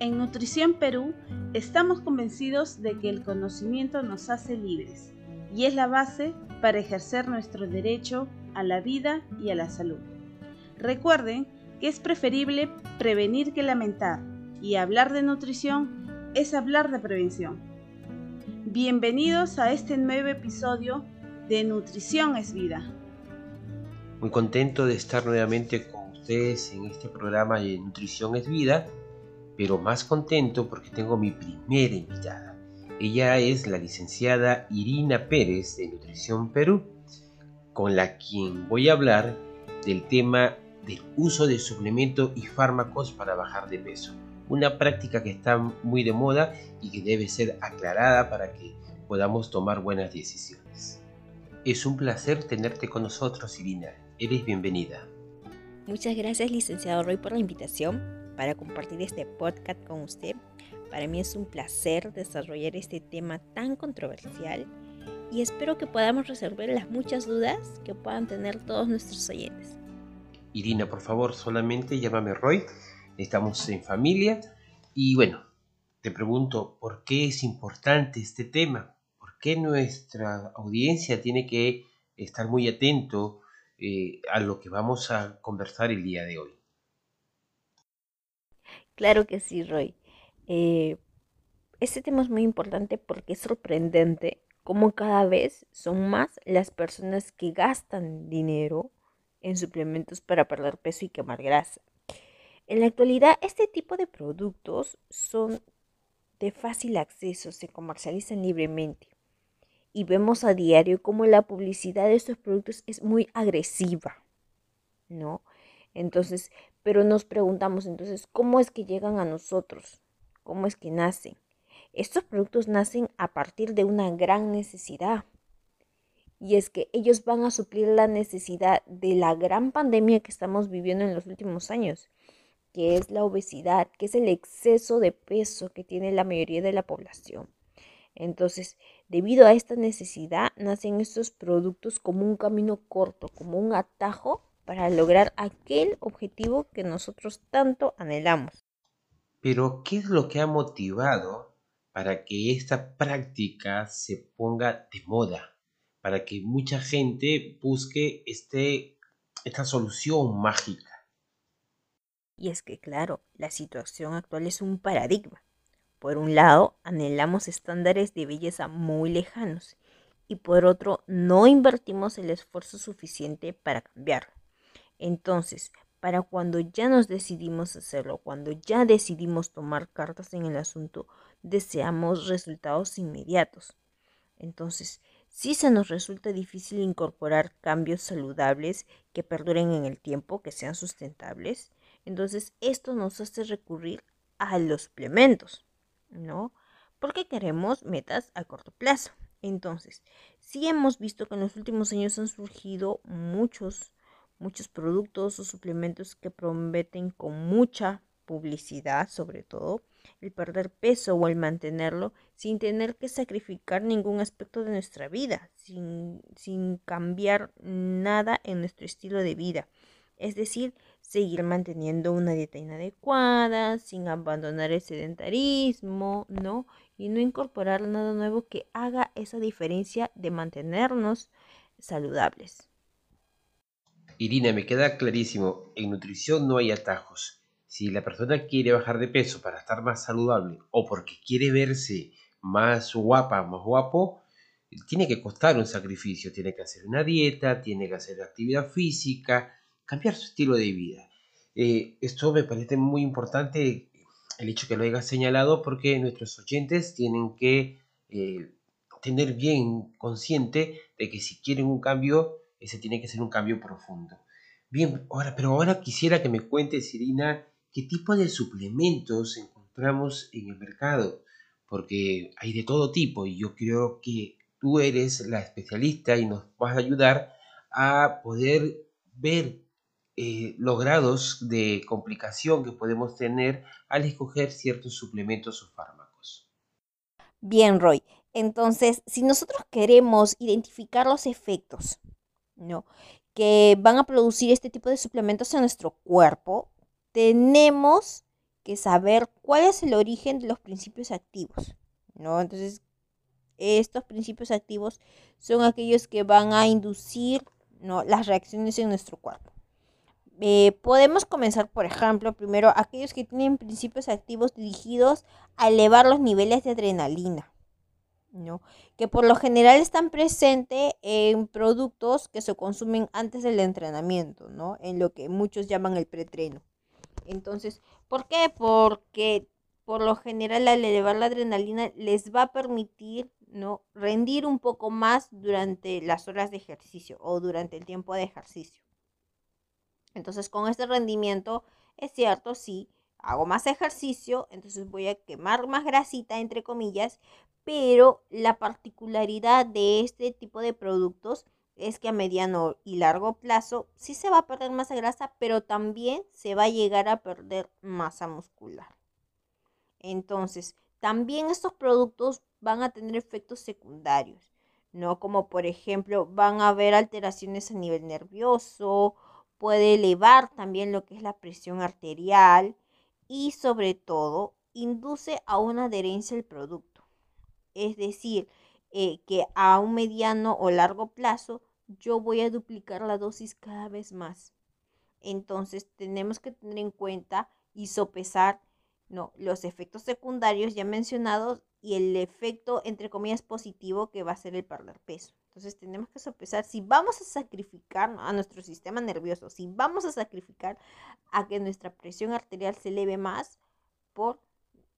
En Nutrición Perú estamos convencidos de que el conocimiento nos hace libres y es la base para ejercer nuestro derecho a la vida y a la salud. Recuerden que es preferible prevenir que lamentar y hablar de nutrición es hablar de prevención. Bienvenidos a este nuevo episodio de Nutrición es Vida. Muy contento de estar nuevamente con ustedes en este programa de Nutrición es Vida pero más contento porque tengo mi primera invitada. Ella es la licenciada Irina Pérez de Nutrición Perú, con la quien voy a hablar del tema del uso de suplementos y fármacos para bajar de peso. Una práctica que está muy de moda y que debe ser aclarada para que podamos tomar buenas decisiones. Es un placer tenerte con nosotros, Irina. Eres bienvenida. Muchas gracias, licenciado Roy, por la invitación para compartir este podcast con usted. Para mí es un placer desarrollar este tema tan controversial y espero que podamos resolver las muchas dudas que puedan tener todos nuestros oyentes. Irina, por favor, solamente llámame Roy. Estamos en familia y bueno, te pregunto, ¿por qué es importante este tema? ¿Por qué nuestra audiencia tiene que estar muy atento eh, a lo que vamos a conversar el día de hoy? Claro que sí, Roy. Eh, este tema es muy importante porque es sorprendente cómo cada vez son más las personas que gastan dinero en suplementos para perder peso y quemar grasa. En la actualidad, este tipo de productos son de fácil acceso, se comercializan libremente. Y vemos a diario cómo la publicidad de estos productos es muy agresiva, ¿no? Entonces, pero nos preguntamos entonces, ¿cómo es que llegan a nosotros? ¿Cómo es que nacen? Estos productos nacen a partir de una gran necesidad. Y es que ellos van a suplir la necesidad de la gran pandemia que estamos viviendo en los últimos años, que es la obesidad, que es el exceso de peso que tiene la mayoría de la población. Entonces, debido a esta necesidad, nacen estos productos como un camino corto, como un atajo para lograr aquel objetivo que nosotros tanto anhelamos. Pero, ¿qué es lo que ha motivado para que esta práctica se ponga de moda? Para que mucha gente busque este, esta solución mágica. Y es que, claro, la situación actual es un paradigma. Por un lado, anhelamos estándares de belleza muy lejanos y por otro, no invertimos el esfuerzo suficiente para cambiarlo. Entonces, para cuando ya nos decidimos hacerlo, cuando ya decidimos tomar cartas en el asunto, deseamos resultados inmediatos. Entonces, si se nos resulta difícil incorporar cambios saludables que perduren en el tiempo, que sean sustentables, entonces esto nos hace recurrir a los suplementos, ¿no? Porque queremos metas a corto plazo. Entonces, si hemos visto que en los últimos años han surgido muchos muchos productos o suplementos que prometen con mucha publicidad, sobre todo, el perder peso o el mantenerlo sin tener que sacrificar ningún aspecto de nuestra vida, sin, sin cambiar nada en nuestro estilo de vida. Es decir, seguir manteniendo una dieta inadecuada, sin abandonar el sedentarismo, ¿no? Y no incorporar nada nuevo que haga esa diferencia de mantenernos saludables. Irina, me queda clarísimo, en nutrición no hay atajos. Si la persona quiere bajar de peso para estar más saludable o porque quiere verse más guapa, más guapo, tiene que costar un sacrificio, tiene que hacer una dieta, tiene que hacer actividad física, cambiar su estilo de vida. Eh, esto me parece muy importante el hecho que lo haya señalado porque nuestros oyentes tienen que eh, tener bien consciente de que si quieren un cambio ese tiene que ser un cambio profundo. Bien, ahora, pero ahora quisiera que me cuentes, Irina, qué tipo de suplementos encontramos en el mercado, porque hay de todo tipo y yo creo que tú eres la especialista y nos vas a ayudar a poder ver eh, los grados de complicación que podemos tener al escoger ciertos suplementos o fármacos. Bien, Roy. Entonces, si nosotros queremos identificar los efectos ¿no? que van a producir este tipo de suplementos en nuestro cuerpo, tenemos que saber cuál es el origen de los principios activos, ¿no? Entonces, estos principios activos son aquellos que van a inducir ¿no? las reacciones en nuestro cuerpo. Eh, podemos comenzar, por ejemplo, primero aquellos que tienen principios activos dirigidos a elevar los niveles de adrenalina, ¿no? que por lo general están presentes en productos que se consumen antes del entrenamiento, ¿no? en lo que muchos llaman el pretreno. Entonces, ¿por qué? Porque por lo general al elevar la adrenalina les va a permitir ¿no? rendir un poco más durante las horas de ejercicio o durante el tiempo de ejercicio. Entonces con este rendimiento es cierto, sí, hago más ejercicio, entonces voy a quemar más grasita, entre comillas, pero la particularidad de este tipo de productos es que a mediano y largo plazo sí se va a perder masa grasa, pero también se va a llegar a perder masa muscular. Entonces, también estos productos van a tener efectos secundarios, ¿no? Como por ejemplo, van a haber alteraciones a nivel nervioso, puede elevar también lo que es la presión arterial y sobre todo induce a una adherencia al producto. Es decir, eh, que a un mediano o largo plazo yo voy a duplicar la dosis cada vez más. Entonces tenemos que tener en cuenta y sopesar ¿no? los efectos secundarios ya mencionados y el efecto, entre comillas, positivo que va a ser el perder peso. Entonces tenemos que sopesar si vamos a sacrificar a nuestro sistema nervioso, si vamos a sacrificar a que nuestra presión arterial se eleve más por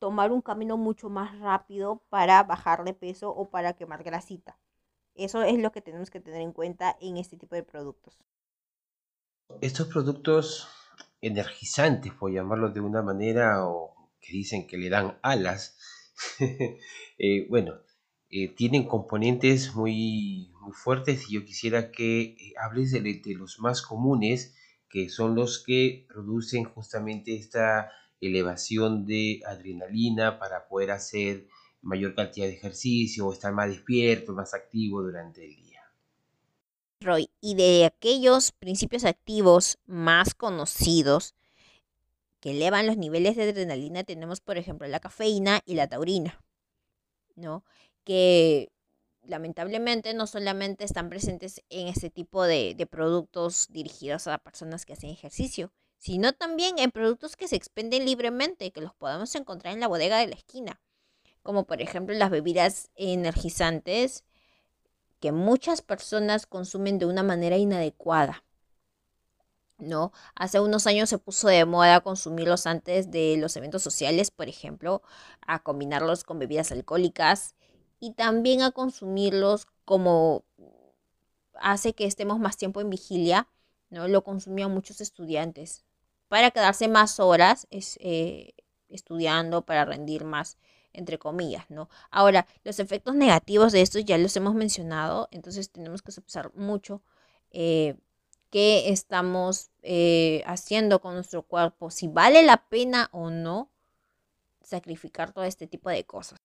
tomar un camino mucho más rápido para bajar de peso o para quemar grasita. Eso es lo que tenemos que tener en cuenta en este tipo de productos. Estos productos energizantes, por llamarlo de una manera, o que dicen que le dan alas, eh, bueno, eh, tienen componentes muy, muy fuertes y yo quisiera que eh, hables de, de, los más comunes, que son los que producen justamente esta elevación de adrenalina para poder hacer mayor cantidad de ejercicio o estar más despierto, más activo durante el día. Roy, y de aquellos principios activos más conocidos que elevan los niveles de adrenalina tenemos, por ejemplo, la cafeína y la taurina, ¿no? Que lamentablemente no solamente están presentes en este tipo de, productos dirigidos a personas que hacen ejercicio, sino también en productos que se expenden libremente, que los podemos encontrar en la bodega de la esquina, como por ejemplo las bebidas energizantes que muchas personas consumen de una manera inadecuada. ¿no? Hace unos años se puso de moda consumirlos antes de los eventos sociales, por ejemplo, a combinarlos con bebidas alcohólicas y también a consumirlos como hace que estemos más tiempo en vigilia, ¿no? Lo consumían muchos estudiantes para quedarse más horas eh, estudiando, para rendir más, entre comillas, ¿no? Ahora, los efectos negativos de esto ya los hemos mencionado, entonces tenemos que sopesar mucho eh, qué estamos eh, haciendo con nuestro cuerpo, si vale la pena o no sacrificar todo este tipo de cosas.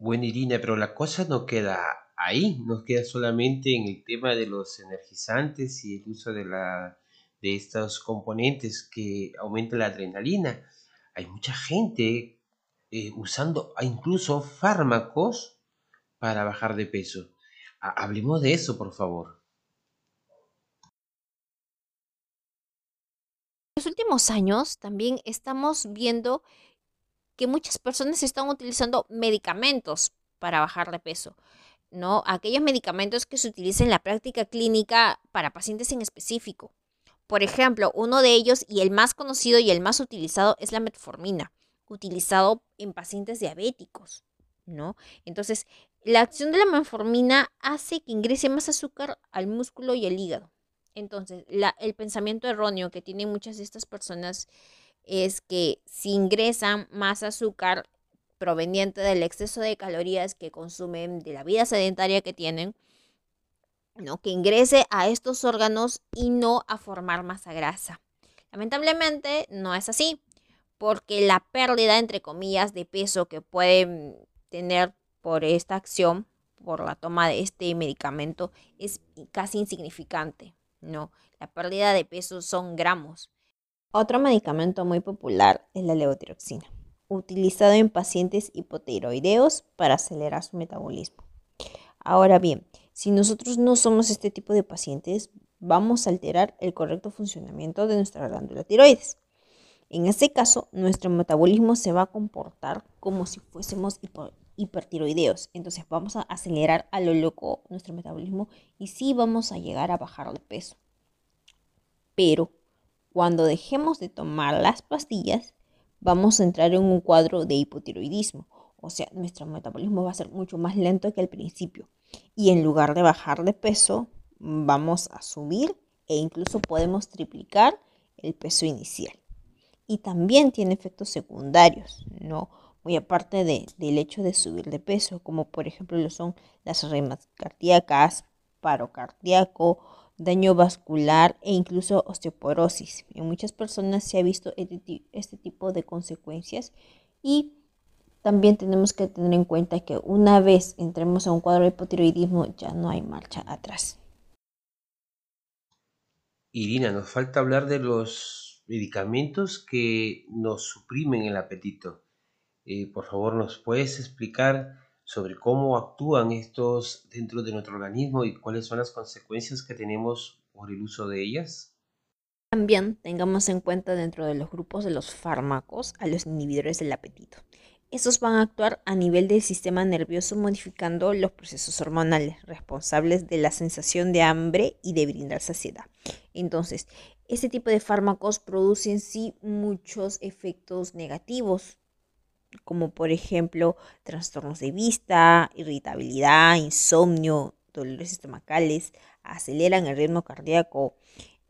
Bueno, Irina, pero la cosa no queda ahí, no queda solamente en el tema de los energizantes y el uso de, la, de estos componentes que aumentan la adrenalina. Hay mucha gente eh, usando incluso fármacos para bajar de peso. hablemos de eso, por favor. En los últimos años también estamos viendo que muchas personas están utilizando medicamentos para bajar de peso, ¿no? Aquellos medicamentos que se utilizan en la práctica clínica para pacientes en específico. Por ejemplo, uno de ellos y el más conocido y el más utilizado es la metformina, utilizado en pacientes diabéticos, ¿no? Entonces, la acción de la metformina hace que ingrese más azúcar al músculo y al hígado. Entonces, el pensamiento erróneo que tienen muchas de estas personas es que si ingresan más azúcar proveniente del exceso de calorías que consumen, de la vida sedentaria que tienen, ¿no? que ingrese a estos órganos y no a formar masa grasa. Lamentablemente no es así, porque la pérdida, entre comillas, de peso que pueden tener por esta acción, por la toma de este medicamento, es casi insignificante. No, la pérdida de peso son gramos Otro medicamento muy popular es la levotiroxina, utilizado en pacientes hipotiroideos para acelerar su metabolismo. Ahora bien, si nosotros no somos este tipo de pacientes, vamos a alterar el correcto funcionamiento de nuestra glándula tiroides. En este caso, nuestro metabolismo se va a comportar como si fuésemos hipertiroideos. Entonces vamos a acelerar a lo loco nuestro metabolismo y sí vamos a llegar a bajar de peso. Pero cuando dejemos de tomar las pastillas, vamos a entrar en un cuadro de hipotiroidismo. O sea, nuestro metabolismo va a ser mucho más lento que al principio. Y en lugar de bajar de peso, vamos a subir e incluso podemos triplicar el peso inicial. Y también tiene efectos secundarios, ¿no? Muy aparte del hecho de subir de peso, como por ejemplo lo son las arritmias cardíacas, paro cardíaco, daño vascular e incluso osteoporosis. En muchas personas se ha visto este, este tipo de consecuencias y también tenemos que tener en cuenta que una vez entremos a un cuadro de hipotiroidismo ya no hay marcha atrás. Irina, nos falta hablar de los medicamentos que nos suprimen el apetito. Eh, por favor, ¿nos puedes explicar sobre cómo actúan estos dentro de nuestro organismo y cuáles son las consecuencias que tenemos por el uso de ellas? También tengamos en cuenta dentro de los grupos de los fármacos a los inhibidores del apetito. Estos van a actuar a nivel del sistema nervioso modificando los procesos hormonales responsables de la sensación de hambre y de brindar saciedad. Entonces, este tipo de fármacos producen sí muchos efectos negativos como por ejemplo trastornos de vista, irritabilidad, insomnio, dolores estomacales, aceleran el ritmo cardíaco,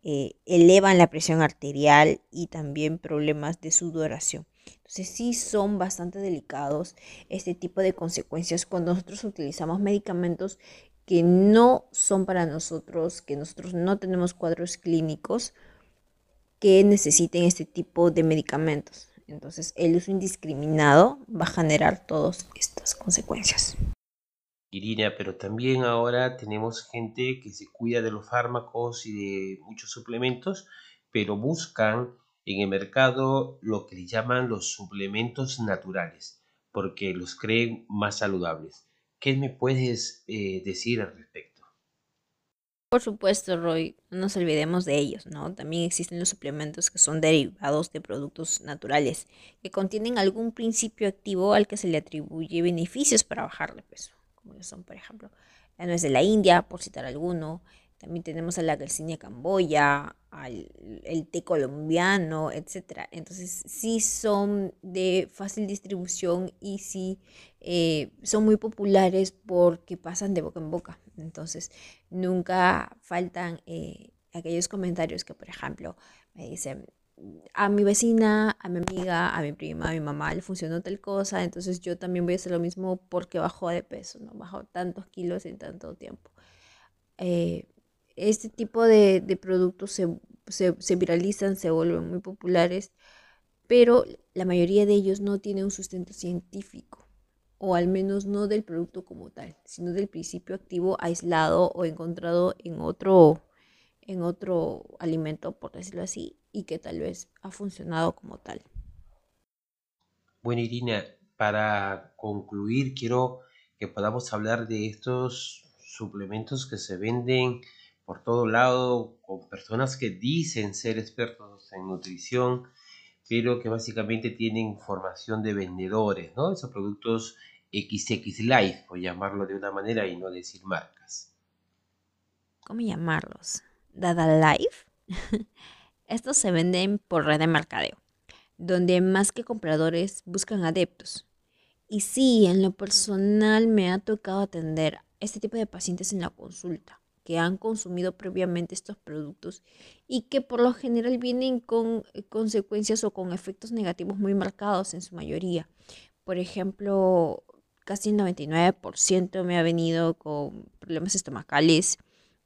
eh, elevan la presión arterial y también problemas de sudoración. Entonces sí son bastante delicados este tipo de consecuencias cuando nosotros utilizamos medicamentos que no son para nosotros, que nosotros no tenemos cuadros clínicos que necesiten este tipo de medicamentos. Entonces, el uso indiscriminado va a generar todas estas consecuencias. Irina, pero también ahora tenemos gente que se cuida de los fármacos y de muchos suplementos, pero buscan en el mercado lo que llaman los suplementos naturales, porque los creen más saludables. ¿Qué me puedes eh, decir al respecto? Por supuesto, Roy, no nos olvidemos de ellos, ¿no? También existen los suplementos que son derivados de productos naturales, que contienen algún principio activo al que se le atribuye beneficios para bajar de peso, como son, por ejemplo, la nuez de la India, por citar alguno, también tenemos a la Garcinia camboya, al el té colombiano, etc. Entonces sí son de fácil distribución y sí eh, son muy populares porque pasan de boca en boca. Entonces nunca faltan eh, aquellos comentarios que, por ejemplo, me dicen, a mi vecina, a mi amiga, a mi prima, a mi mamá le funcionó tal cosa, entonces yo también voy a hacer lo mismo porque bajó de peso, ¿no? Bajó tantos kilos en tanto tiempo. Eh, este tipo de, productos se, viralizan, se vuelven muy populares, pero la mayoría de ellos no tienen un sustento científico, o al menos no del producto como tal, sino del principio activo aislado o encontrado en otro, en otro alimento, por decirlo así, y que tal vez ha funcionado como tal. Bueno, Irina, para concluir, quiero que podamos hablar de estos suplementos que se venden por todo lado con personas que dicen ser expertos en nutrición, pero que básicamente tienen formación de vendedores, ¿no? Esos productos XX Life, por llamarlo de una manera y no decir marcas. ¿Cómo llamarlos? ¿Dada Life? Estos se venden por red de mercadeo, donde más que compradores buscan adeptos. Y sí, en lo personal me ha tocado atender este tipo de pacientes en la consulta que han consumido previamente estos productos y que por lo general vienen con eh, consecuencias o con efectos negativos muy marcados en su mayoría. Por ejemplo, casi el 99% me ha venido con problemas estomacales,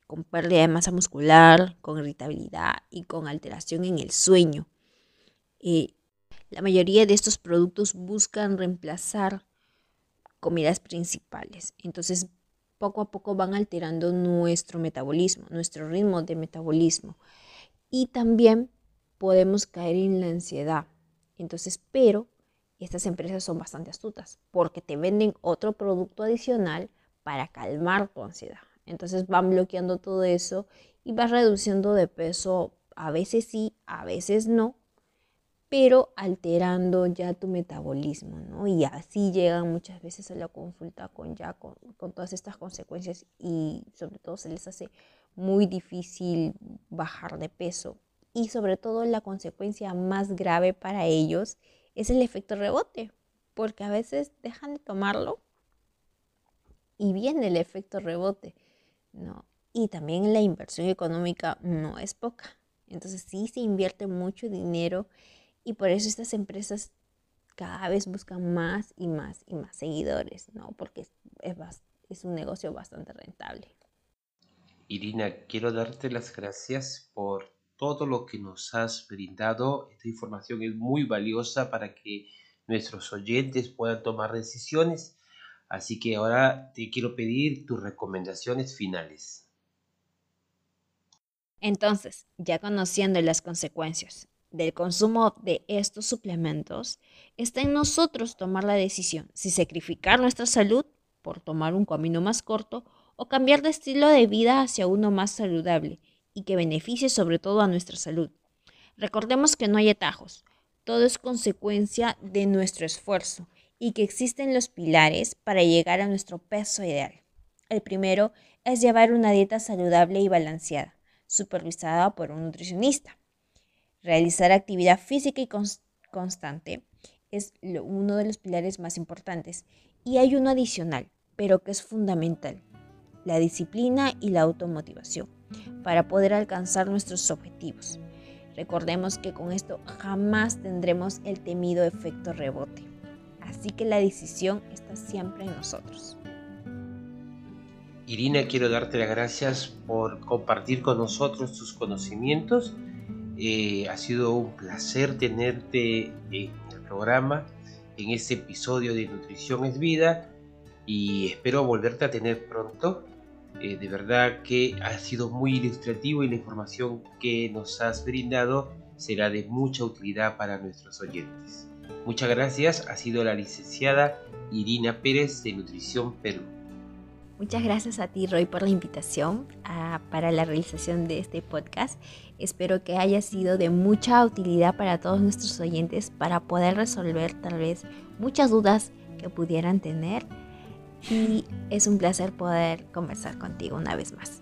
con pérdida de masa muscular, con irritabilidad y con alteración en el sueño. Eh, la mayoría de estos productos buscan reemplazar comidas principales. Entonces poco a poco van alterando nuestro metabolismo, nuestro ritmo de metabolismo. Y también podemos caer en la ansiedad. Entonces, pero estas empresas son bastante astutas porque te venden otro producto adicional para calmar tu ansiedad. Entonces van bloqueando todo eso y vas reduciendo de peso, a veces sí, a veces no, pero alterando ya tu metabolismo, ¿no? Y así llegan muchas veces a la consulta con ya con, con, todas estas consecuencias y sobre todo se les hace muy difícil bajar de peso. Y sobre todo la consecuencia más grave para ellos es el efecto rebote, porque a veces dejan de tomarlo y viene el efecto rebote, ¿no? Y también la inversión económica no es poca. Entonces sí se invierte mucho dinero y por eso estas empresas cada vez buscan más y más y más seguidores, ¿no? Porque es, es, un negocio bastante rentable. Irina, quiero darte las gracias por todo lo que nos has brindado. Esta información es muy valiosa para que nuestros oyentes puedan tomar decisiones. Así que ahora te quiero pedir tus recomendaciones finales. Entonces, ya conociendo las consecuencias del consumo de estos suplementos, está en nosotros tomar la decisión si sacrificar nuestra salud por tomar un camino más corto o cambiar de estilo de vida hacia uno más saludable y que beneficie sobre todo a nuestra salud. Recordemos que no hay atajos, todo es consecuencia de nuestro esfuerzo y que existen los pilares para llegar a nuestro peso ideal. El primero es llevar una dieta saludable y balanceada, supervisada por un nutricionista. Realizar actividad física y constante es uno de los pilares más importantes. Y hay uno adicional, pero que es fundamental, la disciplina y la automotivación para poder alcanzar nuestros objetivos. Recordemos que con esto jamás tendremos el temido efecto rebote. Así que la decisión está siempre en nosotros. Irina, quiero darte las gracias por compartir con nosotros tus conocimientos eh, ha sido un placer tenerte en el programa, en este episodio de Nutrición es Vida y espero volverte a tener pronto. Eh, de verdad que ha sido muy ilustrativo y la información que nos has brindado será de mucha utilidad para nuestros oyentes. Muchas gracias, ha sido la licenciada Irina Pérez de Nutrición Perú. Muchas gracias a ti, Roy, por la invitación para la realización de este podcast. Espero que haya sido de mucha utilidad para todos nuestros oyentes para poder resolver tal vez muchas dudas que pudieran tener. Y es un placer poder conversar contigo una vez más.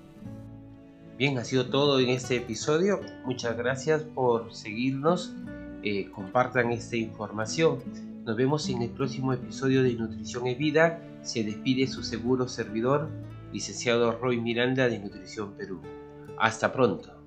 Bien, ha sido todo en este episodio. Muchas gracias por seguirnos. Eh, compartan esta información. Nos vemos en el próximo episodio de Nutrición y Vida se despide su seguro servidor, licenciado Roy Miranda de Nutrición Perú. Hasta pronto.